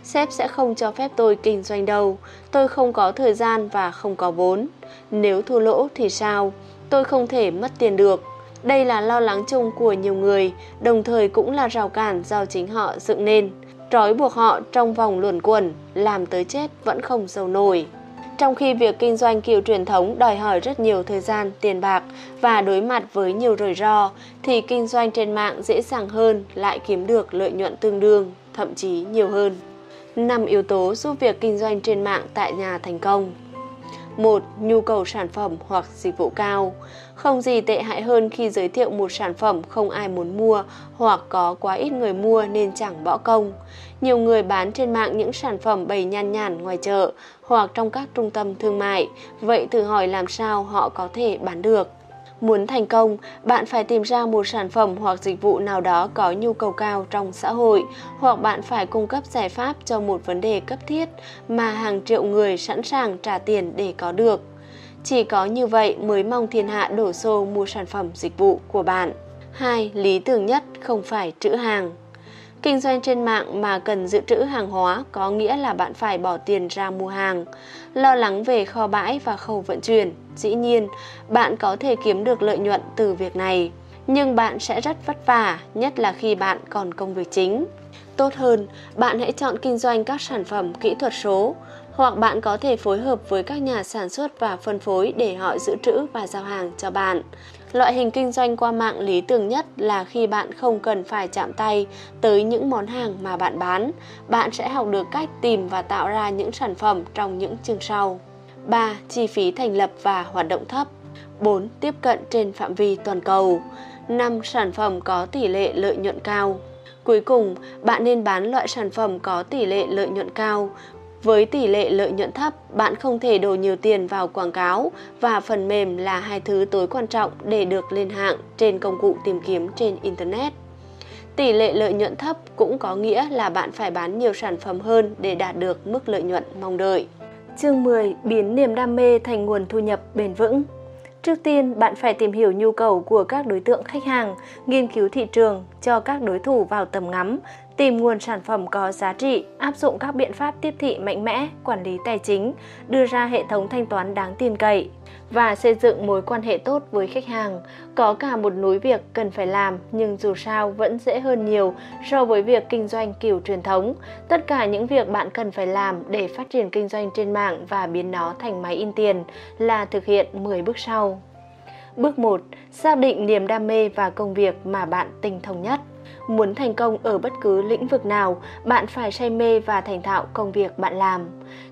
Sếp sẽ không cho phép tôi kinh doanh đâu, tôi không có thời gian và không có vốn. Nếu thua lỗ thì sao? Tôi không thể mất tiền được. Đây là lo lắng chung của nhiều người, đồng thời cũng là rào cản do chính họ dựng nên, trói buộc họ trong vòng luẩn quẩn, làm tới chết vẫn không giàu nổi. Trong khi việc kinh doanh kiểu truyền thống đòi hỏi rất nhiều thời gian, tiền bạc và đối mặt với nhiều rủi ro, thì kinh doanh trên mạng dễ dàng hơn lại kiếm được lợi nhuận tương đương, thậm chí nhiều hơn. 5 yếu tố giúp việc kinh doanh trên mạng tại nhà thành công. 1. Nhu cầu sản phẩm hoặc dịch vụ cao. Không gì tệ hại hơn khi giới thiệu một sản phẩm không ai muốn mua hoặc có quá ít người mua nên chẳng bỏ công. Nhiều người bán trên mạng những sản phẩm bày nhan nhản ngoài chợ hoặc trong các trung tâm thương mại, vậy thử hỏi làm sao họ có thể bán được. Muốn thành công, bạn phải tìm ra một sản phẩm hoặc dịch vụ nào đó có nhu cầu cao trong xã hội, hoặc bạn phải cung cấp giải pháp cho một vấn đề cấp thiết mà hàng triệu người sẵn sàng trả tiền để có được. Chỉ có như vậy mới mong thiên hạ đổ xô mua sản phẩm dịch vụ của bạn. 2. Lý tưởng nhất không phải trữ hàng. Kinh doanh trên mạng mà cần dự trữ hàng hóa có nghĩa là bạn phải bỏ tiền ra mua hàng, lo lắng về kho bãi và khâu vận chuyển. Dĩ nhiên, bạn có thể kiếm được lợi nhuận từ việc này, nhưng bạn sẽ rất vất vả, nhất là khi bạn còn công việc chính. Tốt hơn, bạn hãy chọn kinh doanh các sản phẩm kỹ thuật số, hoặc bạn có thể phối hợp với các nhà sản xuất và phân phối để họ giữ trữ và giao hàng cho bạn. Loại hình kinh doanh qua mạng lý tưởng nhất là khi bạn không cần phải chạm tay tới những món hàng mà bạn bán. Bạn sẽ học được cách tìm và tạo ra những sản phẩm trong những chương sau. 3. Chi phí thành lập và hoạt động thấp. 4. Tiếp cận trên phạm vi toàn cầu. 5. Sản phẩm có tỷ lệ lợi nhuận cao. Cuối cùng, bạn nên bán loại sản phẩm có tỷ lệ lợi nhuận cao, với tỷ lệ lợi nhuận thấp, bạn không thể đổ nhiều tiền vào quảng cáo và phần mềm là hai thứ tối quan trọng để được lên hạng trên công cụ tìm kiếm trên Internet. Tỷ lệ lợi nhuận thấp cũng có nghĩa là bạn phải bán nhiều sản phẩm hơn để đạt được mức lợi nhuận mong đợi. Chương 10. Biến niềm đam mê thành nguồn thu nhập bền vững Trước tiên, bạn phải tìm hiểu nhu cầu của các đối tượng khách hàng, nghiên cứu thị trường, cho các đối thủ vào tầm ngắm, tìm nguồn sản phẩm có giá trị, áp dụng các biện pháp tiếp thị mạnh mẽ, quản lý tài chính, đưa ra hệ thống thanh toán đáng tin cậy và xây dựng mối quan hệ tốt với khách hàng. Có cả một núi việc cần phải làm nhưng dù sao vẫn dễ hơn nhiều so với việc kinh doanh kiểu truyền thống. Tất cả những việc bạn cần phải làm để phát triển kinh doanh trên mạng và biến nó thành máy in tiền là thực hiện 10 bước sau. Bước 1. Xác định niềm đam mê và công việc mà bạn tinh thông nhất. Muốn thành công ở bất cứ lĩnh vực nào, bạn phải say mê và thành thạo công việc bạn làm.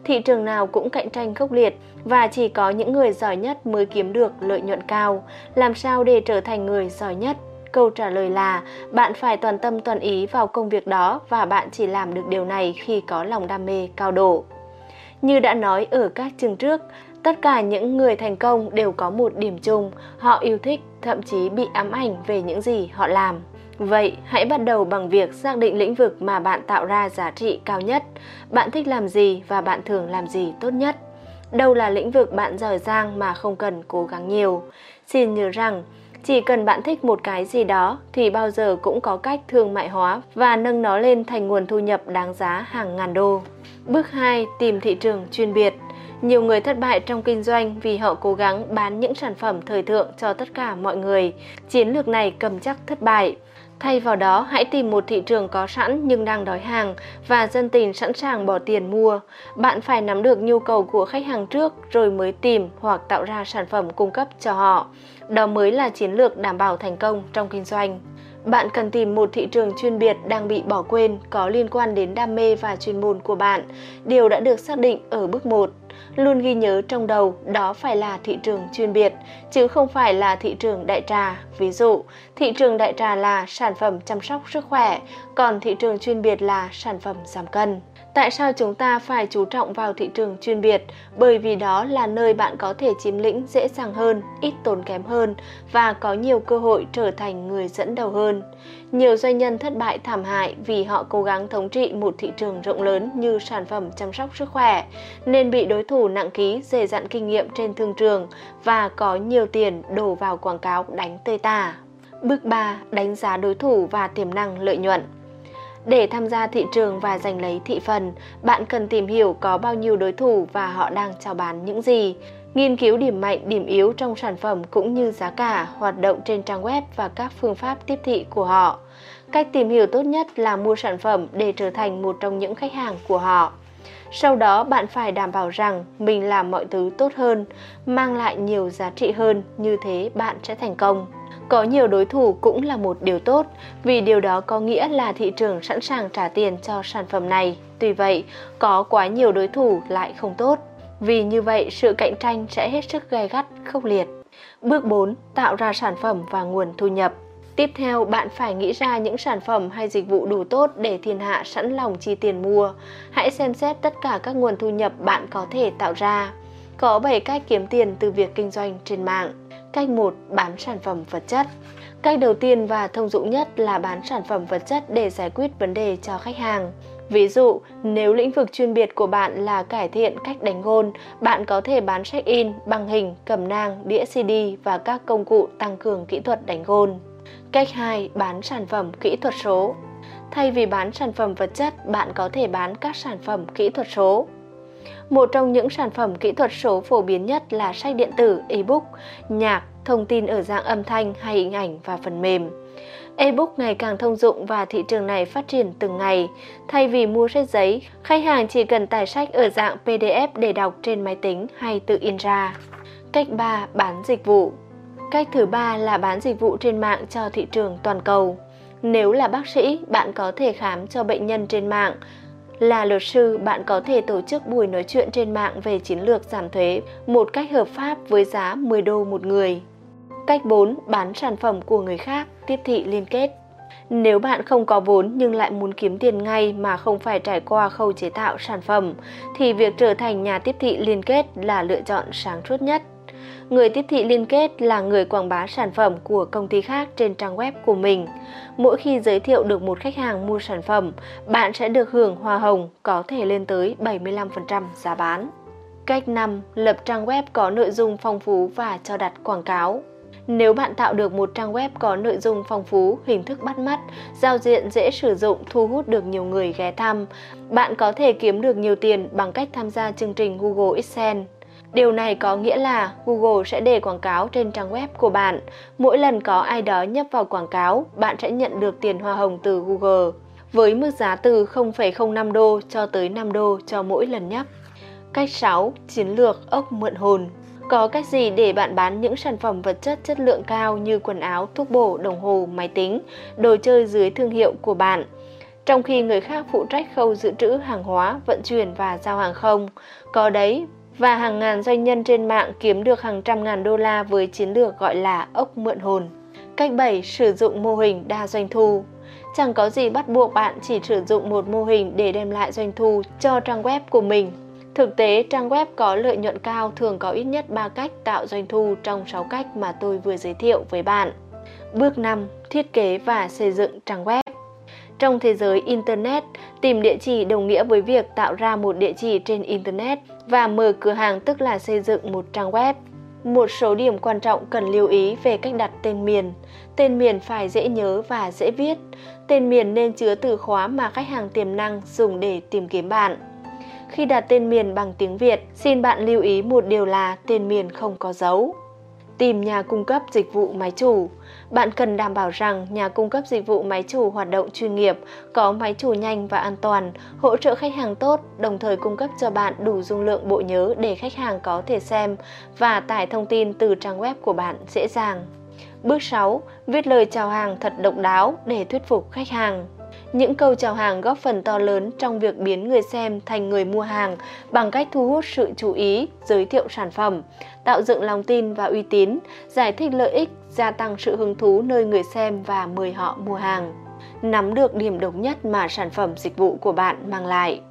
Thị trường nào cũng cạnh tranh khốc liệt và chỉ có những người giỏi nhất mới kiếm được lợi nhuận cao. Làm sao để trở thành người giỏi nhất? Câu trả lời là bạn phải toàn tâm toàn ý vào công việc đó và bạn chỉ làm được điều này khi có lòng đam mê cao độ. Như đã nói ở các chương trước, tất cả những người thành công đều có một điểm chung, họ yêu thích, thậm chí bị ám ảnh về những gì họ làm. Vậy, hãy bắt đầu bằng việc xác định lĩnh vực mà bạn tạo ra giá trị cao nhất. Bạn thích làm gì và bạn thường làm gì tốt nhất? Đâu là lĩnh vực bạn giỏi giang mà không cần cố gắng nhiều? Xin nhớ rằng, chỉ cần bạn thích một cái gì đó thì bao giờ cũng có cách thương mại hóa và nâng nó lên thành nguồn thu nhập đáng giá hàng ngàn đô. Bước 2. Tìm thị trường chuyên biệt. Nhiều người thất bại trong kinh doanh vì họ cố gắng bán những sản phẩm thời thượng cho tất cả mọi người. Chiến lược này cầm chắc thất bại. Thay vào đó, hãy tìm một thị trường có sẵn nhưng đang đói hàng và dân tình sẵn sàng bỏ tiền mua. Bạn phải nắm được nhu cầu của khách hàng trước rồi mới tìm hoặc tạo ra sản phẩm cung cấp cho họ. Đó mới là chiến lược đảm bảo thành công trong kinh doanh. Bạn cần tìm một thị trường chuyên biệt đang bị bỏ quên có liên quan đến đam mê và chuyên môn của bạn. Điều đã được xác định ở bước 1 luôn ghi nhớ trong đầu đó phải là thị trường chuyên biệt, chứ không phải là thị trường đại trà. Ví dụ, thị trường đại trà là sản phẩm chăm sóc sức khỏe, còn thị trường chuyên biệt là sản phẩm giảm cân. Tại sao chúng ta phải chú trọng vào thị trường chuyên biệt? Bởi vì đó là nơi bạn có thể chiếm lĩnh dễ dàng hơn, ít tốn kém hơn và có nhiều cơ hội trở thành người dẫn đầu hơn. Nhiều doanh nhân thất bại thảm hại vì họ cố gắng thống trị một thị trường rộng lớn như sản phẩm chăm sóc sức khỏe, nên bị đối thủ nặng ký dày dặn kinh nghiệm trên thương trường và có nhiều tiền đổ vào quảng cáo đánh tơi tả. Bước 3. Đánh giá đối thủ và tiềm năng lợi nhuận. Để tham gia thị trường và giành lấy thị phần, bạn cần tìm hiểu có bao nhiêu đối thủ và họ đang chào bán những gì. Nghiên cứu điểm mạnh, điểm yếu trong sản phẩm cũng như giá cả, hoạt động trên trang web và các phương pháp tiếp thị của họ. Cách tìm hiểu tốt nhất là mua sản phẩm để trở thành một trong những khách hàng của họ. Sau đó bạn phải đảm bảo rằng mình làm mọi thứ tốt hơn, mang lại nhiều giá trị hơn, như thế bạn sẽ thành công. Có nhiều đối thủ cũng là một điều tốt, vì điều đó có nghĩa là thị trường sẵn sàng trả tiền cho sản phẩm này. Tuy vậy, có quá nhiều đối thủ lại không tốt. Vì như vậy, sự cạnh tranh sẽ hết sức gay gắt, khốc liệt. Bước 4. Tạo ra sản phẩm và nguồn thu nhập. Tiếp theo, bạn phải nghĩ ra những sản phẩm hay dịch vụ đủ tốt để thiên hạ sẵn lòng chi tiền mua. Hãy xem xét tất cả các nguồn thu nhập bạn có thể tạo ra. Có 7 cách kiếm tiền từ việc kinh doanh trên mạng. Cách 1. Bán sản phẩm vật chất. Cách đầu tiên và thông dụng nhất là bán sản phẩm vật chất để giải quyết vấn đề cho khách hàng. Ví dụ, nếu lĩnh vực chuyên biệt của bạn là cải thiện cách đánh gôn, bạn có thể bán check-in, băng hình, cầm nang, đĩa CD và các công cụ tăng cường kỹ thuật đánh gôn. Cách 2. Bán sản phẩm kỹ thuật số. Thay vì bán sản phẩm vật chất, bạn có thể bán các sản phẩm kỹ thuật số. Một trong những sản phẩm kỹ thuật số phổ biến nhất là sách điện tử, ebook, nhạc, thông tin ở dạng âm thanh hay hình ảnh và phần mềm. Ebook ngày càng thông dụng và thị trường này phát triển từng ngày. Thay vì mua sách giấy, khách hàng chỉ cần tải sách ở dạng PDF để đọc trên máy tính hay tự in ra. Cách 3. Bán dịch vụ Cách thứ ba là bán dịch vụ trên mạng cho thị trường toàn cầu. Nếu là bác sĩ, bạn có thể khám cho bệnh nhân trên mạng. Là luật sư, bạn có thể tổ chức buổi nói chuyện trên mạng về chiến lược giảm thuế một cách hợp pháp với giá 10 đô một người. Cách 4. Bán sản phẩm của người khác, tiếp thị liên kết. Nếu bạn không có vốn nhưng lại muốn kiếm tiền ngay mà không phải trải qua khâu chế tạo sản phẩm, thì việc trở thành nhà tiếp thị liên kết là lựa chọn sáng suốt nhất. Người tiếp thị liên kết là người quảng bá sản phẩm của công ty khác trên trang web của mình. Mỗi khi giới thiệu được một khách hàng mua sản phẩm, bạn sẽ được hưởng hoa hồng có thể lên tới 75% giá bán. Cách 5. Lập trang web có nội dung phong phú và cho đặt quảng cáo. Nếu bạn tạo được một trang web có nội dung phong phú, hình thức bắt mắt, giao diện dễ sử dụng, thu hút được nhiều người ghé thăm, bạn có thể kiếm được nhiều tiền bằng cách tham gia chương trình Google AdSense. Điều này có nghĩa là Google sẽ để quảng cáo trên trang web của bạn. Mỗi lần có ai đó nhấp vào quảng cáo, bạn sẽ nhận được tiền hoa hồng từ Google với mức giá từ 0,05 đô cho tới 5 đô cho mỗi lần nhấp. Cách 6. Chiến lược ốc mượn hồn có cách gì để bạn bán những sản phẩm vật chất chất lượng cao như quần áo, thuốc bổ, đồng hồ, máy tính, đồ chơi dưới thương hiệu của bạn? Trong khi người khác phụ trách khâu dự trữ hàng hóa, vận chuyển và giao hàng không. Có đấy, và hàng ngàn doanh nhân trên mạng kiếm được hàng trăm ngàn đô la với chiến lược gọi là ốc mượn hồn. Cách 7. Sử dụng mô hình đa doanh thu Chẳng có gì bắt buộc bạn chỉ sử dụng một mô hình để đem lại doanh thu cho trang web của mình Thực tế, trang web có lợi nhuận cao thường có ít nhất 3 cách tạo doanh thu trong 6 cách mà tôi vừa giới thiệu với bạn. Bước 5. Thiết kế và xây dựng trang web. Trong thế giới Internet, tìm địa chỉ đồng nghĩa với việc tạo ra một địa chỉ trên Internet và mở cửa hàng tức là xây dựng một trang web. Một số điểm quan trọng cần lưu ý về cách đặt tên miền. Tên miền phải dễ nhớ và dễ viết. Tên miền nên chứa từ khóa mà khách hàng tiềm năng dùng để tìm kiếm bạn. Khi đặt tên miền bằng tiếng Việt, xin bạn lưu ý một điều là tên miền không có dấu. Tìm nhà cung cấp dịch vụ máy chủ. Bạn cần đảm bảo rằng nhà cung cấp dịch vụ máy chủ hoạt động chuyên nghiệp, có máy chủ nhanh và an toàn, hỗ trợ khách hàng tốt, đồng thời cung cấp cho bạn đủ dung lượng bộ nhớ để khách hàng có thể xem và tải thông tin từ trang web của bạn dễ dàng. Bước 6. Viết lời chào hàng thật độc đáo để thuyết phục khách hàng. Những câu chào hàng góp phần to lớn trong việc biến người xem thành người mua hàng bằng cách thu hút sự chú ý, giới thiệu sản phẩm, tạo dựng lòng tin và uy tín, giải thích lợi ích, gia tăng sự hứng thú nơi người xem và mời họ mua hàng. Nắm được điểm độc nhất mà sản phẩm dịch vụ của bạn mang lại.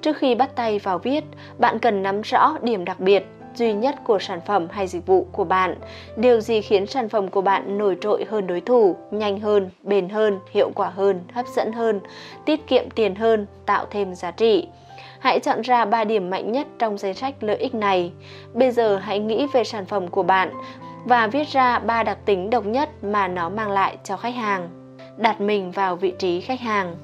Trước khi bắt tay vào viết, bạn cần nắm rõ điểm đặc biệt duy nhất của sản phẩm hay dịch vụ của bạn. Điều gì khiến sản phẩm của bạn nổi trội hơn đối thủ, nhanh hơn, bền hơn, hiệu quả hơn, hấp dẫn hơn, tiết kiệm tiền hơn, tạo thêm giá trị. Hãy chọn ra 3 điểm mạnh nhất trong danh sách lợi ích này. Bây giờ hãy nghĩ về sản phẩm của bạn và viết ra 3 đặc tính độc nhất mà nó mang lại cho khách hàng. Đặt mình vào vị trí khách hàng.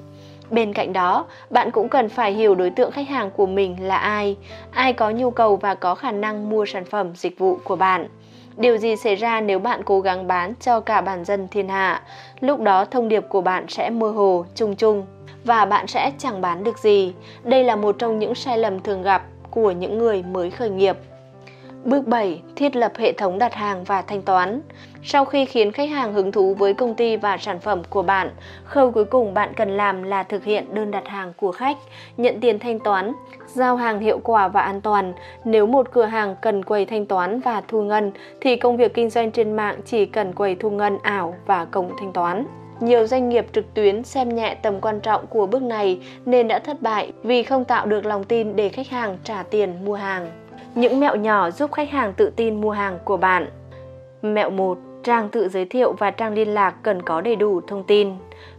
Bên cạnh đó, bạn cũng cần phải hiểu đối tượng khách hàng của mình là ai, ai có nhu cầu và có khả năng mua sản phẩm dịch vụ của bạn. Điều gì xảy ra nếu bạn cố gắng bán cho cả bản dân thiên hạ? Lúc đó thông điệp của bạn sẽ mơ hồ, chung chung và bạn sẽ chẳng bán được gì. Đây là một trong những sai lầm thường gặp của những người mới khởi nghiệp. Bước 7. Thiết lập hệ thống đặt hàng và thanh toán. Sau khi khiến khách hàng hứng thú với công ty và sản phẩm của bạn, khâu cuối cùng bạn cần làm là thực hiện đơn đặt hàng của khách, nhận tiền thanh toán, giao hàng hiệu quả và an toàn. Nếu một cửa hàng cần quầy thanh toán và thu ngân thì công việc kinh doanh trên mạng chỉ cần quầy thu ngân ảo và cổng thanh toán. Nhiều doanh nghiệp trực tuyến xem nhẹ tầm quan trọng của bước này nên đã thất bại vì không tạo được lòng tin để khách hàng trả tiền mua hàng. Những mẹo nhỏ giúp khách hàng tự tin mua hàng của bạn. Mẹo 1. Trang tự giới thiệu và trang liên lạc cần có đầy đủ thông tin.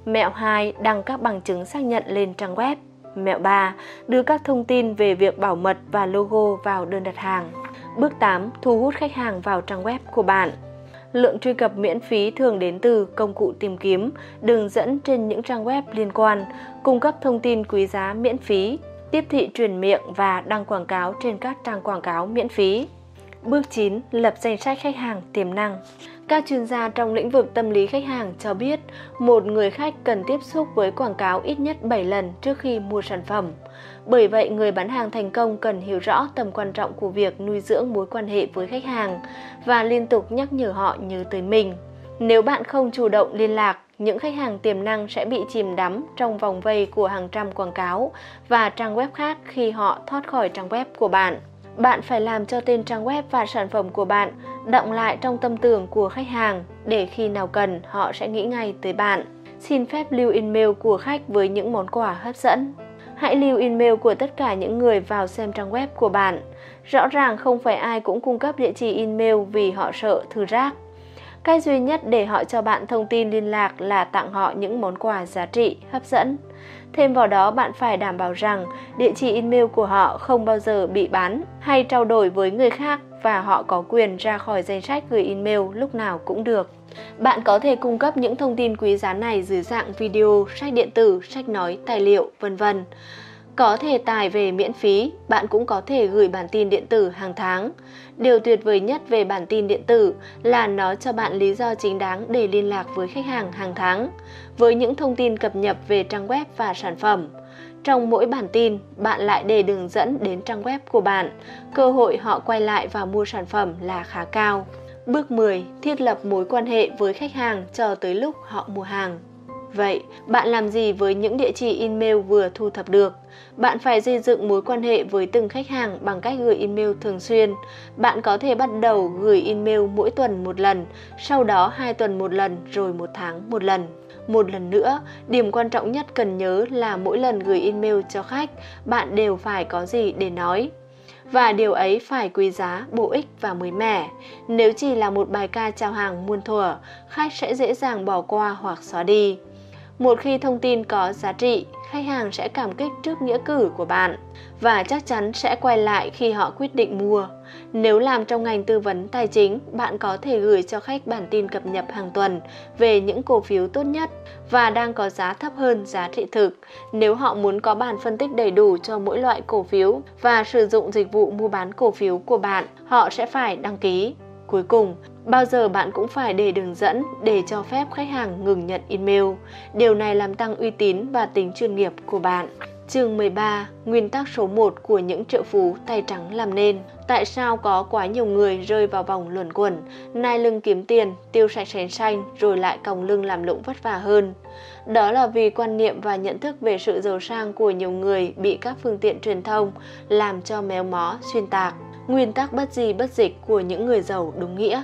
Mẹo 2. Đăng các bằng chứng xác nhận lên trang web. Mẹo 3. Đưa các thông tin về việc bảo mật và logo vào đơn đặt hàng. Bước 8. Thu hút khách hàng vào trang web của bạn. Lượng truy cập miễn phí thường đến từ công cụ tìm kiếm, đường dẫn trên những trang web liên quan, cung cấp thông tin quý giá miễn phí, tiếp thị truyền miệng và đăng quảng cáo trên các trang quảng cáo miễn phí. Bước 9. Lập danh sách khách hàng tiềm năng. Các chuyên gia trong lĩnh vực tâm lý khách hàng cho biết, một người khách cần tiếp xúc với quảng cáo ít nhất 7 lần trước khi mua sản phẩm. Bởi vậy, người bán hàng thành công cần hiểu rõ tầm quan trọng của việc nuôi dưỡng mối quan hệ với khách hàng và liên tục nhắc nhở họ nhớ tới mình. Nếu bạn không chủ động liên lạc, những khách hàng tiềm năng sẽ bị chìm đắm trong vòng vây của hàng trăm quảng cáo và trang web khác khi họ thoát khỏi trang web của bạn. Bạn phải làm cho tên trang web và sản phẩm của bạn động lại trong tâm tưởng của khách hàng để khi nào cần, họ sẽ nghĩ ngay tới bạn. Xin phép lưu email của khách với những món quà hấp dẫn. Hãy lưu email của tất cả những người vào xem trang web của bạn. Rõ ràng không phải ai cũng cung cấp địa chỉ email vì họ sợ thư rác. Cách duy nhất để họ cho bạn thông tin liên lạc là tặng họ những món quà giá trị, hấp dẫn. Thêm vào đó, bạn phải đảm bảo rằng địa chỉ email của họ không bao giờ bị bán hay trao đổi với người khác và họ có quyền ra khỏi danh sách gửi email lúc nào cũng được. Bạn có thể cung cấp những thông tin quý giá này dưới dạng video, sách điện tử, sách nói, tài liệu, vân vân. Có thể tải về miễn phí, bạn cũng có thể gửi bản tin điện tử hàng tháng. Điều tuyệt vời nhất về bản tin điện tử là nó cho bạn lý do chính đáng để liên lạc với khách hàng hàng tháng, với những thông tin cập nhật về trang web và sản phẩm. Trong mỗi bản tin, bạn lại để đường dẫn đến trang web của bạn, cơ hội họ quay lại và mua sản phẩm là khá cao. Bước 10. Thiết lập mối quan hệ với khách hàng cho tới lúc họ mua hàng. Vậy, bạn làm gì với những địa chỉ email vừa thu thập được? Bạn phải xây dựng mối quan hệ với từng khách hàng bằng cách gửi email thường xuyên. Bạn có thể bắt đầu gửi email mỗi tuần một lần, sau đó hai tuần một lần rồi một tháng một lần. Một lần nữa, điểm quan trọng nhất cần nhớ là mỗi lần gửi email cho khách, bạn đều phải có gì để nói. và điều ấy phải quý giá, bổ ích và mới mẻ. Nếu chỉ là một bài ca chào hàng muôn thuở, khách sẽ dễ dàng bỏ qua hoặc xóa đi. Một khi thông tin có giá trị, khách hàng sẽ cảm kích trước nghĩa cử của bạn và chắc chắn sẽ quay lại khi họ quyết định mua. Nếu làm trong ngành tư vấn tài chính, bạn có thể gửi cho khách bản tin cập nhật hàng tuần về những cổ phiếu tốt nhất và đang có giá thấp hơn giá trị thực. Nếu họ muốn có bản phân tích đầy đủ cho mỗi loại cổ phiếu và sử dụng dịch vụ mua bán cổ phiếu của bạn, họ sẽ phải đăng ký. Cuối cùng, bao giờ bạn cũng phải để đường dẫn để cho phép khách hàng ngừng nhận email. Điều này làm tăng uy tín và tính chuyên nghiệp của bạn. Chương 13, nguyên tắc số 1 của những triệu phú tay trắng làm nên. Tại sao có quá nhiều người rơi vào vòng luẩn quẩn, nai lưng kiếm tiền, tiêu sạch sành xanh rồi lại còng lưng làm lụng vất vả hơn? Đó là vì quan niệm và nhận thức về sự giàu sang của nhiều người bị các phương tiện truyền thông làm cho méo mó, xuyên tạc. Nguyên tắc bất di bất dịch của những người giàu đúng nghĩa.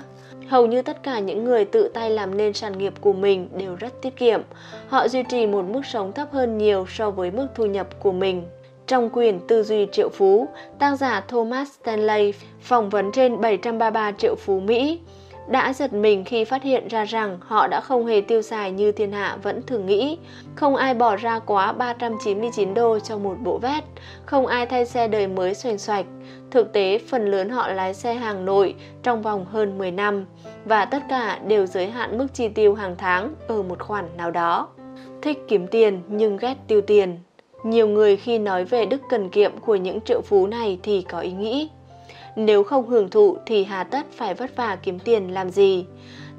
Hầu như tất cả những người tự tay làm nên sản nghiệp của mình đều rất tiết kiệm. Họ duy trì một mức sống thấp hơn nhiều so với mức thu nhập của mình. Trong quyển Tư duy triệu phú, tác giả Thomas Stanley phỏng vấn trên 733 triệu phú Mỹ đã giật mình khi phát hiện ra rằng họ đã không hề tiêu xài như thiên hạ vẫn thường nghĩ. Không ai bỏ ra quá 399 đô cho một bộ vest, không ai thay xe đời mới xoành xoạch. Thực tế, phần lớn họ lái xe hàng nội trong vòng hơn 10 năm và tất cả đều giới hạn mức chi tiêu hàng tháng ở một khoản nào đó. Thích kiếm tiền nhưng ghét tiêu tiền. Nhiều người khi nói về đức cần kiệm của những triệu phú này thì có ý nghĩ nếu không hưởng thụ thì hà tất phải vất vả kiếm tiền làm gì?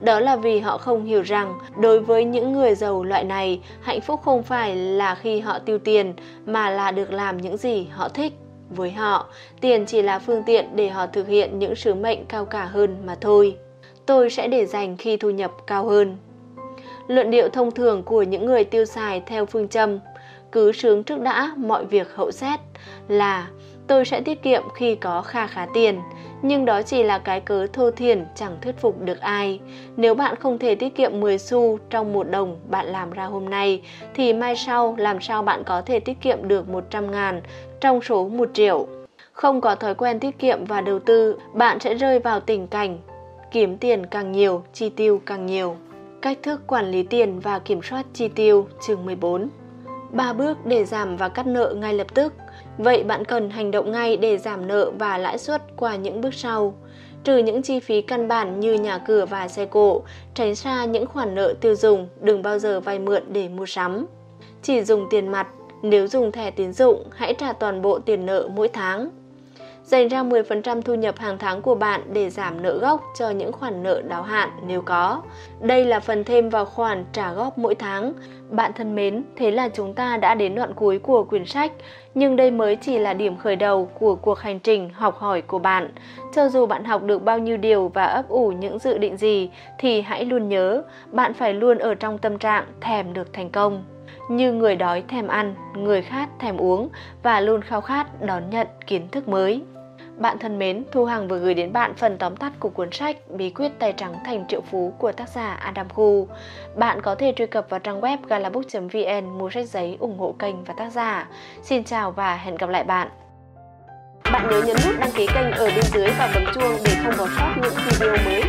Đó là vì họ không hiểu rằng đối với những người giàu loại này, hạnh phúc không phải là khi họ tiêu tiền mà là được làm những gì họ thích. Với họ, tiền chỉ là phương tiện để họ thực hiện những sứ mệnh cao cả hơn mà thôi. Tôi sẽ để dành khi thu nhập cao hơn. Luận điệu thông thường của những người tiêu xài theo phương châm cứ sướng trước đã, mọi việc hậu xét là tôi sẽ tiết kiệm khi có kha khá tiền. Nhưng đó chỉ là cái cớ thô thiển chẳng thuyết phục được ai. Nếu bạn không thể tiết kiệm 10 xu trong một đồng bạn làm ra hôm nay, thì mai sau làm sao bạn có thể tiết kiệm được 100 ngàn trong số 1 triệu. Không có thói quen tiết kiệm và đầu tư, bạn sẽ rơi vào tình cảnh kiếm tiền càng nhiều, chi tiêu càng nhiều. Cách thức quản lý tiền và kiểm soát chi tiêu, chương 14. 3 bước để giảm và cắt nợ ngay lập tức. Vậy bạn cần hành động ngay để giảm nợ và lãi suất qua những bước sau. Trừ những chi phí căn bản như nhà cửa và xe cộ, tránh xa những khoản nợ tiêu dùng, đừng bao giờ vay mượn để mua sắm. Chỉ dùng tiền mặt, nếu dùng thẻ tín dụng, hãy trả toàn bộ tiền nợ mỗi tháng dành ra 10% thu nhập hàng tháng của bạn để giảm nợ gốc cho những khoản nợ đáo hạn nếu có. Đây là phần thêm vào khoản trả góp mỗi tháng. Bạn thân mến, thế là chúng ta đã đến đoạn cuối của quyển sách, nhưng đây mới chỉ là điểm khởi đầu của cuộc hành trình học hỏi của bạn. Cho dù bạn học được bao nhiêu điều và ấp ủ những dự định gì thì hãy luôn nhớ, bạn phải luôn ở trong tâm trạng thèm được thành công như người đói thèm ăn, người khát thèm uống và luôn khao khát đón nhận kiến thức mới. Bạn thân mến, Thu Hằng vừa gửi đến bạn phần tóm tắt của cuốn sách Bí quyết tài trắng thành triệu phú của tác giả Adam Khu. Bạn có thể truy cập vào trang web galabook.vn mua sách giấy ủng hộ kênh và tác giả. Xin chào và hẹn gặp lại bạn. Bạn nhớ nhấn nút đăng ký kênh ở bên dưới và bấm chuông để không bỏ sót những video mới.